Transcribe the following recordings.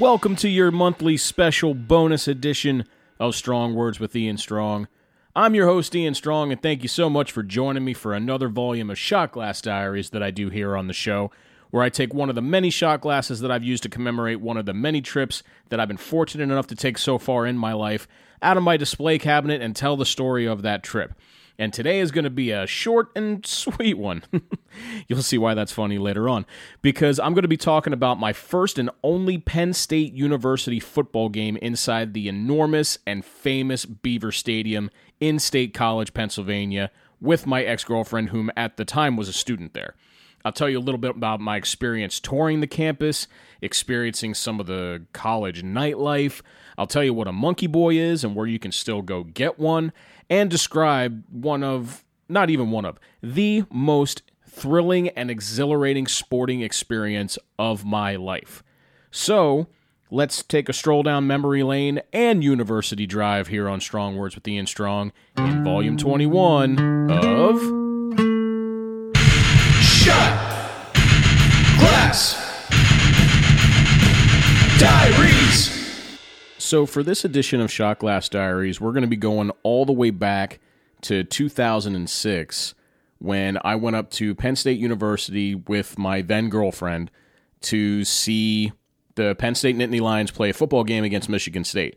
welcome to your monthly special bonus edition of Strong Words with Ian Strong. I'm your host, Ian Strong, and thank you so much for joining me for another volume of Shot Glass Diaries that I do here on the show, where I take one of the many shot glasses that I've used to commemorate one of the many trips that I've been fortunate enough to take so far in my life out of my display cabinet and tell the story of that trip. And today is going to be a short and sweet one. You'll see why that's funny later on. Because I'm going to be talking about my first and only Penn State University football game inside the enormous and famous Beaver Stadium in State College, Pennsylvania, with my ex girlfriend, whom at the time was a student there. I'll tell you a little bit about my experience touring the campus, experiencing some of the college nightlife. I'll tell you what a monkey boy is and where you can still go get one, and describe one of, not even one of, the most thrilling and exhilarating sporting experience of my life. So, let's take a stroll down memory lane and University Drive here on Strong Words with Ian Strong in volume 21 of So, for this edition of Shot Glass Diaries, we're going to be going all the way back to 2006 when I went up to Penn State University with my then girlfriend to see the Penn State Nittany Lions play a football game against Michigan State.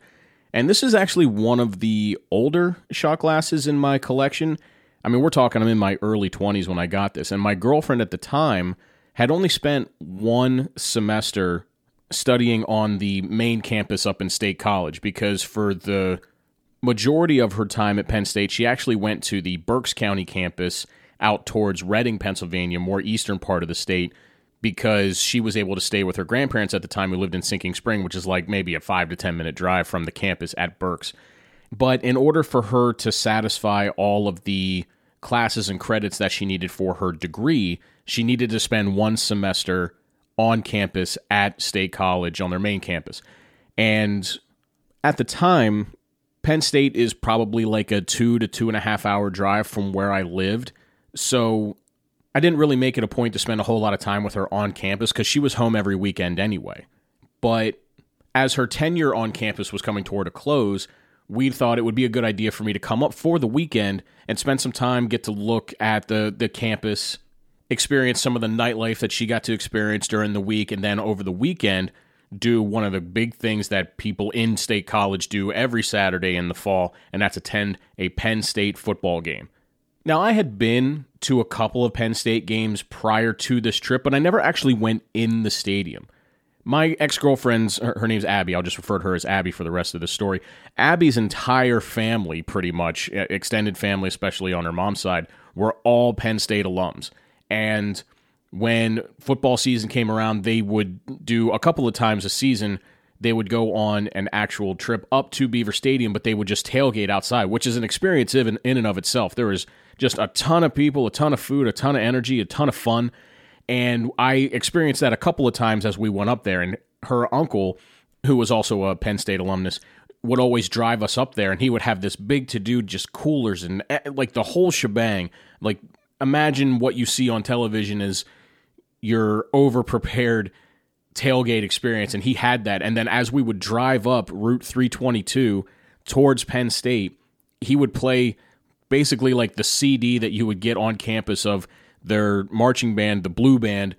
And this is actually one of the older shot glasses in my collection. I mean, we're talking, I'm in my early 20s when I got this. And my girlfriend at the time had only spent one semester studying on the main campus up in State College because for the majority of her time at Penn State, she actually went to the Berks County campus out towards Reading, Pennsylvania, more eastern part of the state, because she was able to stay with her grandparents at the time who lived in Sinking Spring, which is like maybe a five to 10 minute drive from the campus at Berks. But in order for her to satisfy all of the classes and credits that she needed for her degree, she needed to spend one semester on campus at State College on their main campus. And at the time, Penn State is probably like a two to two and a half hour drive from where I lived. So I didn't really make it a point to spend a whole lot of time with her on campus because she was home every weekend anyway. But as her tenure on campus was coming toward a close, we thought it would be a good idea for me to come up for the weekend and spend some time, get to look at the, the campus, experience some of the nightlife that she got to experience during the week, and then over the weekend, do one of the big things that people in state college do every Saturday in the fall, and that's attend a Penn State football game. Now, I had been to a couple of Penn State games prior to this trip, but I never actually went in the stadium. My ex girlfriend's, her, her name's Abby, I'll just refer to her as Abby for the rest of the story. Abby's entire family, pretty much, extended family, especially on her mom's side, were all Penn State alums. And when football season came around, they would do a couple of times a season. They would go on an actual trip up to Beaver Stadium, but they would just tailgate outside, which is an experience in, in and of itself. There was just a ton of people, a ton of food, a ton of energy, a ton of fun. And I experienced that a couple of times as we went up there. And her uncle, who was also a Penn State alumnus, would always drive us up there, and he would have this big to do, just coolers and eh, like the whole shebang. Like, imagine what you see on television is your over prepared tailgate experience and he had that. And then as we would drive up route 322 towards penn state he would play basically like the cd that you would get on campus of their marching band the blue band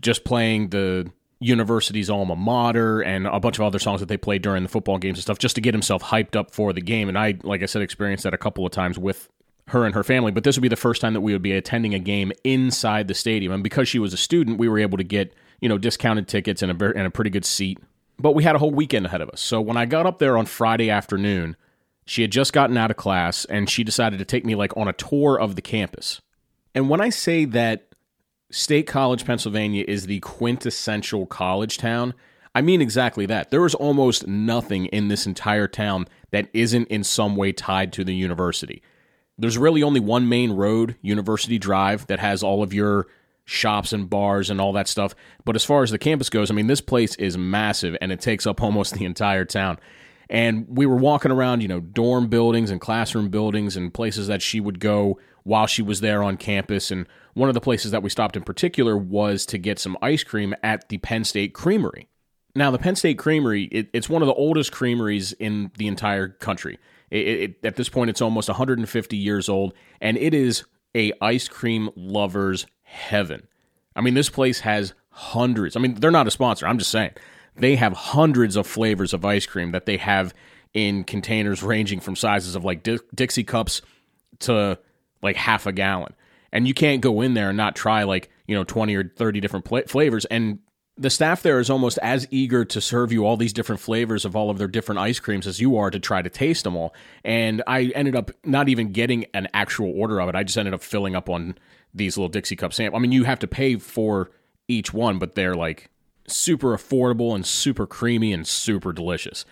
just playing the university's alma mater and a bunch of other songs that they played during the football games and stuff just to get himself hyped up for the game. And i like i said experienced that a couple of times with her and her family, but this would be the first time that we would be attending a game inside the stadium. And because she was a student, we were able to get, you know, discounted tickets and a, and a pretty good seat. But we had a whole weekend ahead of us. So when I got up there on Friday afternoon, she had just gotten out of class and she decided to take me like on a tour of the campus. And when I say that State College, Pennsylvania is the quintessential college town, I mean exactly that. There is almost nothing in this entire town that isn't in some way tied to the university there's really only one main road, University Drive, that has all of your shops and bars and all that stuff. But as far as the campus goes, I mean, this place is massive and it takes up almost the entire town. And we were walking around, you know, dorm buildings and classroom buildings and places that she would go while she was there on campus. And one of the places that we stopped in particular was to get some ice cream at the Penn State Creamery. Now, the Penn State Creamery, it, it's one of the oldest creameries in the entire country. It, it, at this point, it's almost 150 years old, and it is a ice cream lover's heaven. I mean, this place has hundreds. I mean, they're not a sponsor. I'm just saying they have hundreds of flavors of ice cream that they have in containers ranging from sizes of like Dixie cups to like half a gallon. And you can't go in there and not try like, you know, 20 or 30 different pl- flavors. And the staff there is almost as eager to serve you all these different flavors of all of their different ice creams as you are to try to taste them all. And I ended up not even getting an actual order of it. I just ended up filling up on these little Dixie cup samples. I mean, you have to pay for each one, but they're like super affordable and super creamy and super delicious.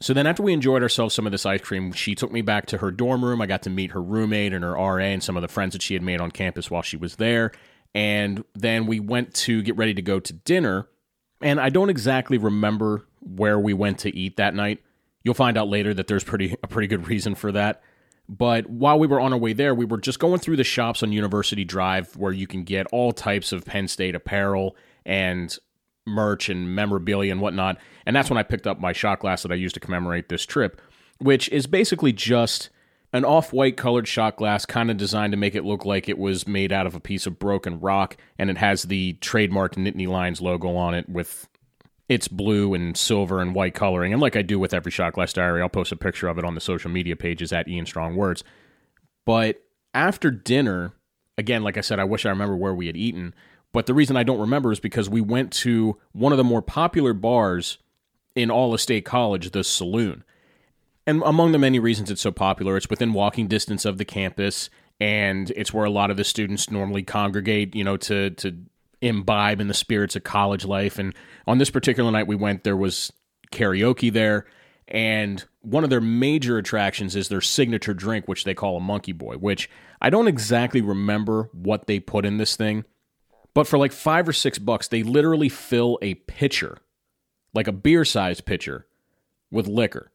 So then, after we enjoyed ourselves some of this ice cream, she took me back to her dorm room. I got to meet her roommate and her RA and some of the friends that she had made on campus while she was there. And then we went to get ready to go to dinner. And I don't exactly remember where we went to eat that night. You'll find out later that there's pretty a pretty good reason for that. But while we were on our way there, we were just going through the shops on University Drive where you can get all types of Penn State apparel and merch and memorabilia and whatnot. And that's when I picked up my shot glass that I used to commemorate this trip, which is basically just an off white colored shot glass, kind of designed to make it look like it was made out of a piece of broken rock. And it has the trademark Nittany Lions logo on it with its blue and silver and white coloring. And like I do with every shot glass diary, I'll post a picture of it on the social media pages at Ian Strong Words. But after dinner, again, like I said, I wish I remember where we had eaten. But the reason I don't remember is because we went to one of the more popular bars in all of State College, the Saloon. And among the many reasons it's so popular, it's within walking distance of the campus, and it's where a lot of the students normally congregate, you know, to to imbibe in the spirits of college life. And on this particular night we went, there was karaoke there, and one of their major attractions is their signature drink, which they call a monkey boy, which I don't exactly remember what they put in this thing but for like five or six bucks, they literally fill a pitcher, like a beer sized pitcher, with liquor.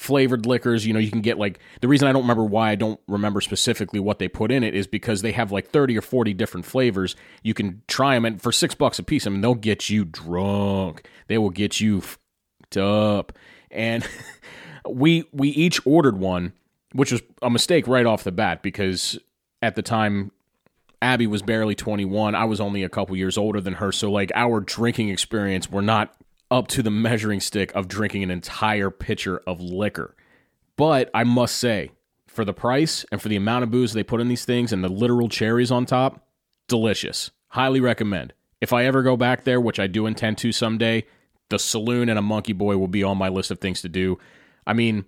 Flavored liquors, you know, you can get like the reason I don't remember why I don't remember specifically what they put in it is because they have like 30 or 40 different flavors. You can try them and for six bucks a piece, I mean, they'll get you drunk. They will get you up. And we we each ordered one, which was a mistake right off the bat because at the time Abby was barely 21. I was only a couple years older than her. So, like, our drinking experience were not up to the measuring stick of drinking an entire pitcher of liquor. But I must say, for the price and for the amount of booze they put in these things and the literal cherries on top, delicious. Highly recommend. If I ever go back there, which I do intend to someday, the saloon and a monkey boy will be on my list of things to do. I mean,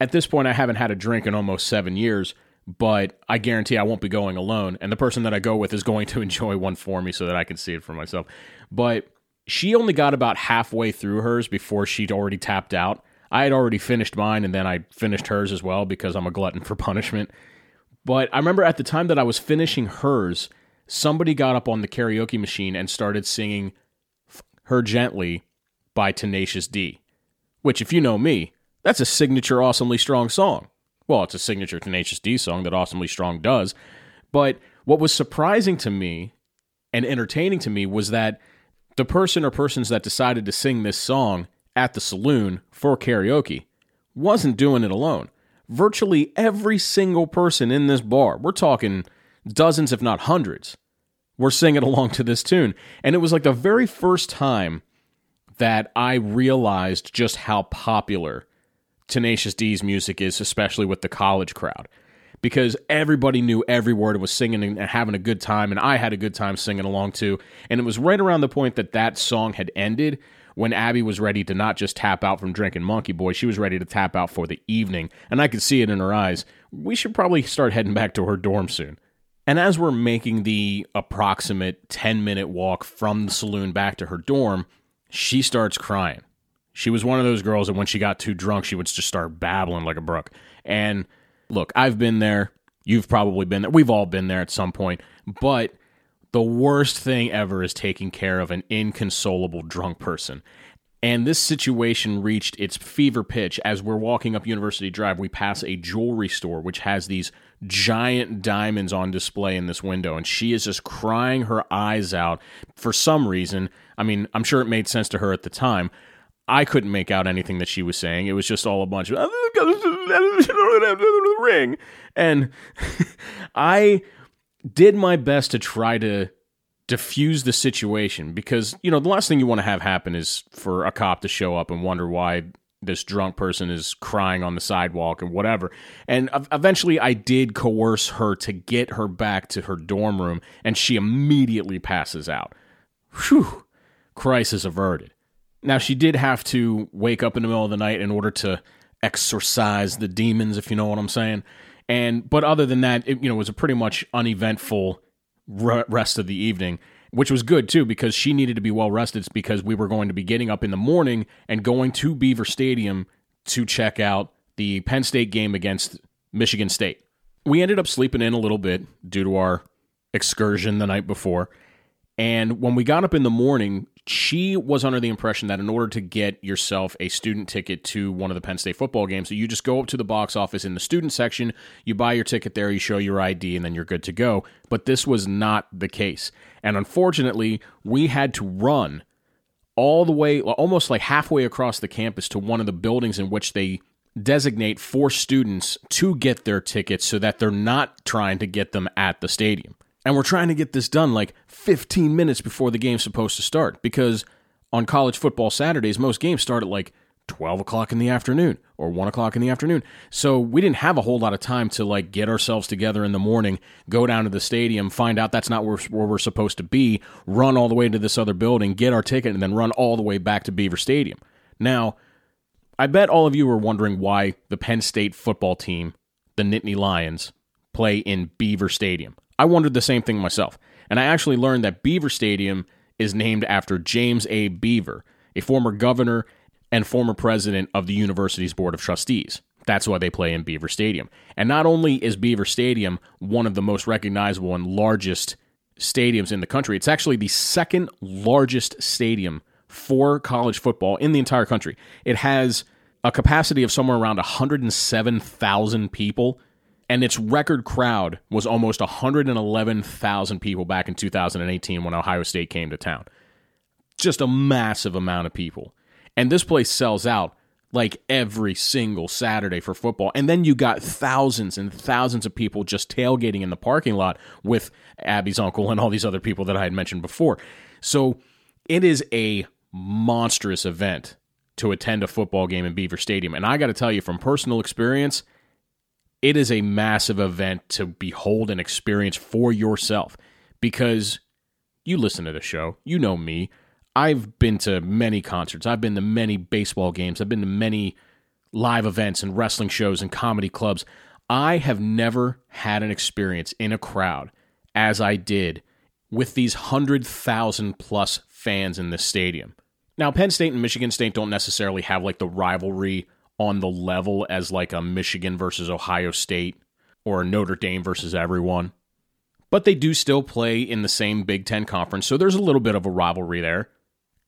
at this point, I haven't had a drink in almost seven years, but I guarantee I won't be going alone. And the person that I go with is going to enjoy one for me so that I can see it for myself. But she only got about halfway through hers before she'd already tapped out. I had already finished mine and then I finished hers as well because I'm a glutton for punishment. But I remember at the time that I was finishing hers, somebody got up on the karaoke machine and started singing Her Gently by Tenacious D, which, if you know me, that's a signature awesomely strong song. Well, it's a signature Tenacious D song that Awesomely Strong does. But what was surprising to me and entertaining to me was that the person or persons that decided to sing this song at the saloon for karaoke wasn't doing it alone. Virtually every single person in this bar, we're talking dozens, if not hundreds, were singing along to this tune. And it was like the very first time that I realized just how popular Tenacious D's music is, especially with the college crowd, because everybody knew every word and was singing and having a good time, and I had a good time singing along too. And it was right around the point that that song had ended when Abby was ready to not just tap out from drinking Monkey Boy, she was ready to tap out for the evening, and I could see it in her eyes. We should probably start heading back to her dorm soon. And as we're making the approximate 10 minute walk from the saloon back to her dorm, she starts crying. She was one of those girls that when she got too drunk, she would just start babbling like a brook. And look, I've been there. You've probably been there. We've all been there at some point. But the worst thing ever is taking care of an inconsolable drunk person. And this situation reached its fever pitch as we're walking up University Drive. We pass a jewelry store which has these giant diamonds on display in this window, and she is just crying her eyes out for some reason. I mean, I'm sure it made sense to her at the time. I couldn't make out anything that she was saying. It was just all a bunch of ring. And I did my best to try to diffuse the situation because you know the last thing you want to have happen is for a cop to show up and wonder why this drunk person is crying on the sidewalk and whatever and eventually i did coerce her to get her back to her dorm room and she immediately passes out Whew, crisis averted now she did have to wake up in the middle of the night in order to exorcise the demons if you know what i'm saying and but other than that it, you know was a pretty much uneventful rest of the evening, which was good too because she needed to be well rested because we were going to be getting up in the morning and going to Beaver Stadium to check out the Penn State game against Michigan State. We ended up sleeping in a little bit due to our excursion the night before. And when we got up in the morning, she was under the impression that in order to get yourself a student ticket to one of the Penn State football games, so you just go up to the box office in the student section, you buy your ticket there, you show your ID, and then you're good to go. But this was not the case. And unfortunately, we had to run all the way, almost like halfway across the campus to one of the buildings in which they designate for students to get their tickets so that they're not trying to get them at the stadium. And we're trying to get this done like 15 minutes before the game's supposed to start because on college football Saturdays, most games start at like 12 o'clock in the afternoon or 1 o'clock in the afternoon. So we didn't have a whole lot of time to like get ourselves together in the morning, go down to the stadium, find out that's not where, where we're supposed to be, run all the way to this other building, get our ticket, and then run all the way back to Beaver Stadium. Now, I bet all of you are wondering why the Penn State football team, the Nittany Lions, play in Beaver Stadium. I wondered the same thing myself. And I actually learned that Beaver Stadium is named after James A. Beaver, a former governor and former president of the university's Board of Trustees. That's why they play in Beaver Stadium. And not only is Beaver Stadium one of the most recognizable and largest stadiums in the country, it's actually the second largest stadium for college football in the entire country. It has a capacity of somewhere around 107,000 people and its record crowd was almost 111,000 people back in 2018 when Ohio State came to town. Just a massive amount of people. And this place sells out like every single Saturday for football. And then you got thousands and thousands of people just tailgating in the parking lot with Abby's uncle and all these other people that I had mentioned before. So it is a monstrous event to attend a football game in Beaver Stadium. And I got to tell you from personal experience, it is a massive event to behold and experience for yourself because you listen to the show, you know me. I've been to many concerts, I've been to many baseball games, I've been to many live events and wrestling shows and comedy clubs. I have never had an experience in a crowd as I did with these 100,000 plus fans in this stadium. Now, Penn State and Michigan State don't necessarily have like the rivalry on the level as like a Michigan versus Ohio State or a Notre Dame versus everyone. But they do still play in the same Big Ten conference, so there's a little bit of a rivalry there.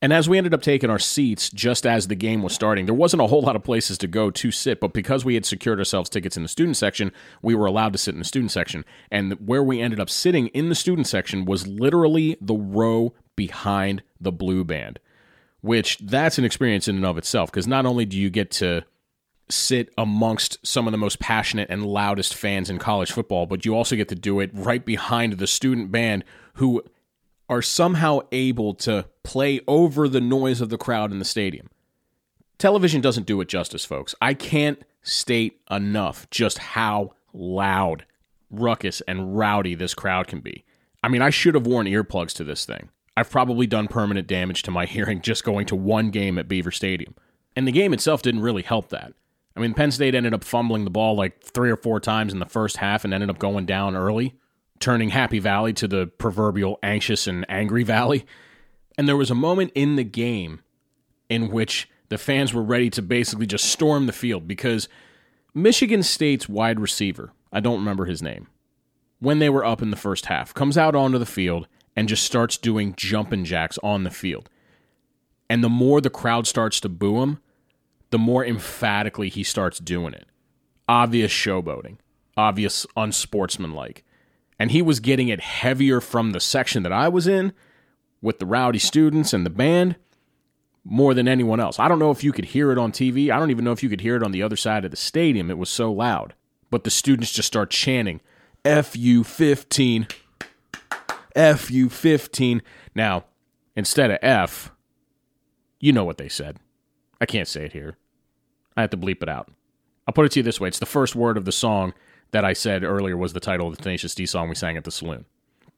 And as we ended up taking our seats just as the game was starting, there wasn't a whole lot of places to go to sit, but because we had secured ourselves tickets in the student section, we were allowed to sit in the student section. And where we ended up sitting in the student section was literally the row behind the blue band, which that's an experience in and of itself because not only do you get to sit amongst some of the most passionate and loudest fans in college football, but you also get to do it right behind the student band who are somehow able to play over the noise of the crowd in the stadium. Television doesn't do it justice, folks. I can't state enough just how loud, ruckus, and rowdy this crowd can be. I mean, I should have worn earplugs to this thing. I've probably done permanent damage to my hearing just going to one game at Beaver Stadium. And the game itself didn't really help that. I mean, Penn State ended up fumbling the ball like three or four times in the first half and ended up going down early, turning Happy Valley to the proverbial anxious and angry Valley. And there was a moment in the game in which the fans were ready to basically just storm the field because Michigan State's wide receiver, I don't remember his name, when they were up in the first half, comes out onto the field and just starts doing jumping jacks on the field. And the more the crowd starts to boo him, the more emphatically he starts doing it. Obvious showboating, obvious unsportsmanlike. And he was getting it heavier from the section that I was in with the rowdy students and the band more than anyone else. I don't know if you could hear it on TV. I don't even know if you could hear it on the other side of the stadium. It was so loud. But the students just start chanting, FU 15, FU 15. Now, instead of F, you know what they said. I can't say it here. I have to bleep it out. I'll put it to you this way it's the first word of the song that I said earlier was the title of the Tenacious D song we sang at the saloon.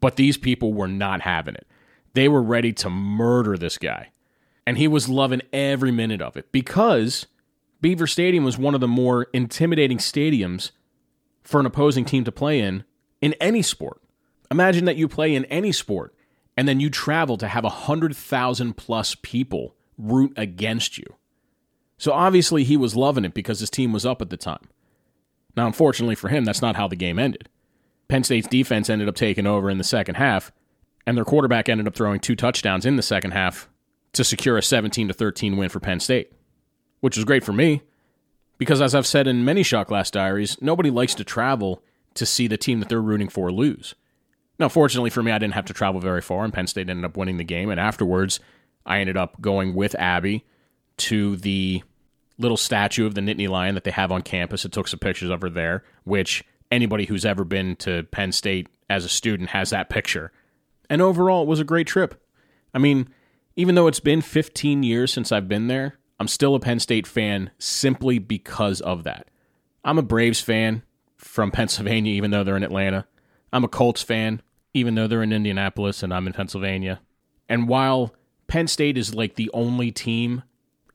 But these people were not having it. They were ready to murder this guy. And he was loving every minute of it because Beaver Stadium was one of the more intimidating stadiums for an opposing team to play in in any sport. Imagine that you play in any sport and then you travel to have 100,000 plus people root against you. So obviously he was loving it because his team was up at the time. Now, unfortunately for him, that's not how the game ended. Penn State's defense ended up taking over in the second half, and their quarterback ended up throwing two touchdowns in the second half to secure a 17 to 13 win for Penn State, which was great for me because as I've said in many shot glass diaries, nobody likes to travel to see the team that they're rooting for lose. Now, fortunately for me, I didn't have to travel very far, and Penn State ended up winning the game. And afterwards, I ended up going with Abby to the little statue of the Nittany Lion that they have on campus. It took some pictures of her there, which anybody who's ever been to Penn State as a student has that picture. And overall, it was a great trip. I mean, even though it's been 15 years since I've been there, I'm still a Penn State fan simply because of that. I'm a Braves fan from Pennsylvania, even though they're in Atlanta. I'm a Colts fan, even though they're in Indianapolis and I'm in Pennsylvania. And while Penn State is like the only team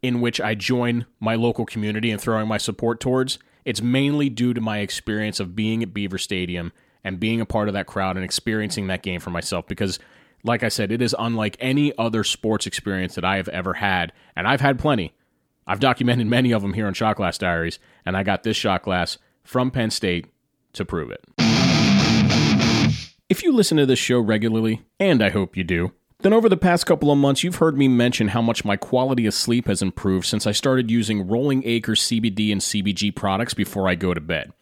in which I join my local community and throwing my support towards, it's mainly due to my experience of being at Beaver Stadium and being a part of that crowd and experiencing that game for myself because like I said, it is unlike any other sports experience that I have ever had, and I've had plenty. I've documented many of them here on Shot Glass Diaries, and I got this shot glass from Penn State to prove it. If you listen to this show regularly, and I hope you do, then over the past couple of months, you've heard me mention how much my quality of sleep has improved since I started using Rolling Acres CBD and CBG products before I go to bed.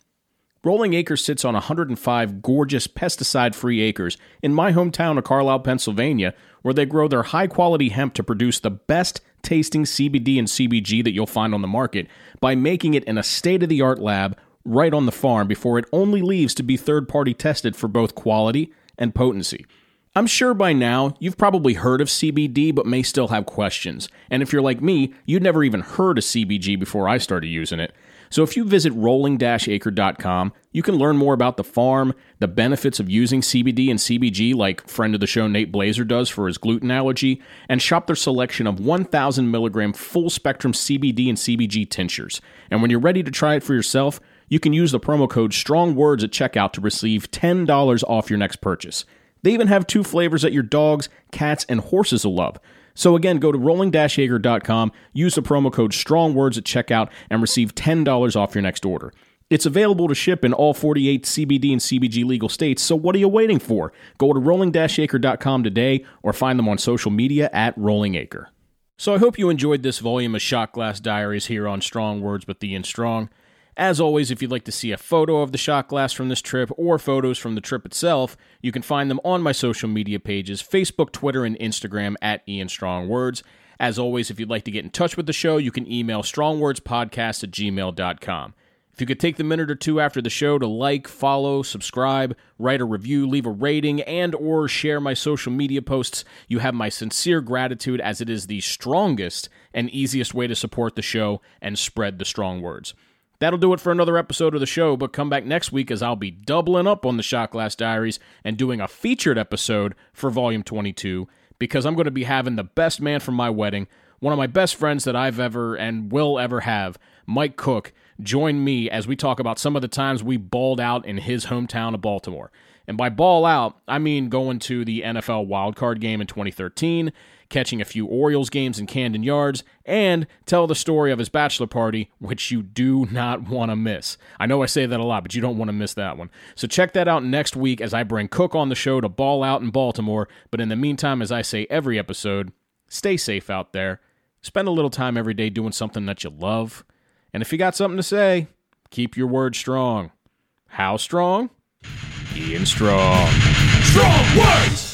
Rolling Acres sits on 105 gorgeous pesticide free acres in my hometown of Carlisle, Pennsylvania, where they grow their high quality hemp to produce the best tasting CBD and CBG that you'll find on the market by making it in a state of the art lab right on the farm before it only leaves to be third party tested for both quality and potency. I'm sure by now you've probably heard of CBD but may still have questions. And if you're like me, you'd never even heard of CBG before I started using it. So if you visit rolling-acre.com, you can learn more about the farm, the benefits of using CBD and CBG like friend of the show Nate Blazer does for his gluten allergy, and shop their selection of 1,000 milligram full spectrum CBD and CBG tinctures. And when you're ready to try it for yourself, you can use the promo code STRONGWORDS at checkout to receive $10 off your next purchase. They even have two flavors that your dogs, cats, and horses will love. So again, go to rolling-acre.com, use the promo code STRONGWORDS at checkout, and receive $10 off your next order. It's available to ship in all 48 CBD and CBG legal states, so what are you waiting for? Go to rolling-acre.com today or find them on social media at Rolling Acre. So I hope you enjoyed this volume of Shot Glass Diaries here on Strong Words with Ian Strong. As always, if you'd like to see a photo of the shot glass from this trip or photos from the trip itself, you can find them on my social media pages Facebook, Twitter, and Instagram at Ian Strong Words. As always, if you'd like to get in touch with the show, you can email strongwordspodcast at gmail.com. If you could take the minute or two after the show to like, follow, subscribe, write a review, leave a rating, and or share my social media posts, you have my sincere gratitude as it is the strongest and easiest way to support the show and spread the strong words. That'll do it for another episode of the show, but come back next week as I'll be doubling up on the Shot Glass Diaries and doing a featured episode for Volume 22 because I'm going to be having the best man from my wedding, one of my best friends that I've ever and will ever have, Mike Cook, join me as we talk about some of the times we balled out in his hometown of Baltimore. And by ball out, I mean going to the NFL wildcard game in 2013 catching a few Orioles games in Camden Yards, and tell the story of his bachelor party, which you do not want to miss. I know I say that a lot, but you don't want to miss that one. So check that out next week as I bring Cook on the show to ball out in Baltimore. But in the meantime, as I say every episode, stay safe out there Spend a little time every day doing something that you love. And if you got something to say, keep your word strong. How strong? Ian Strong. Strong words!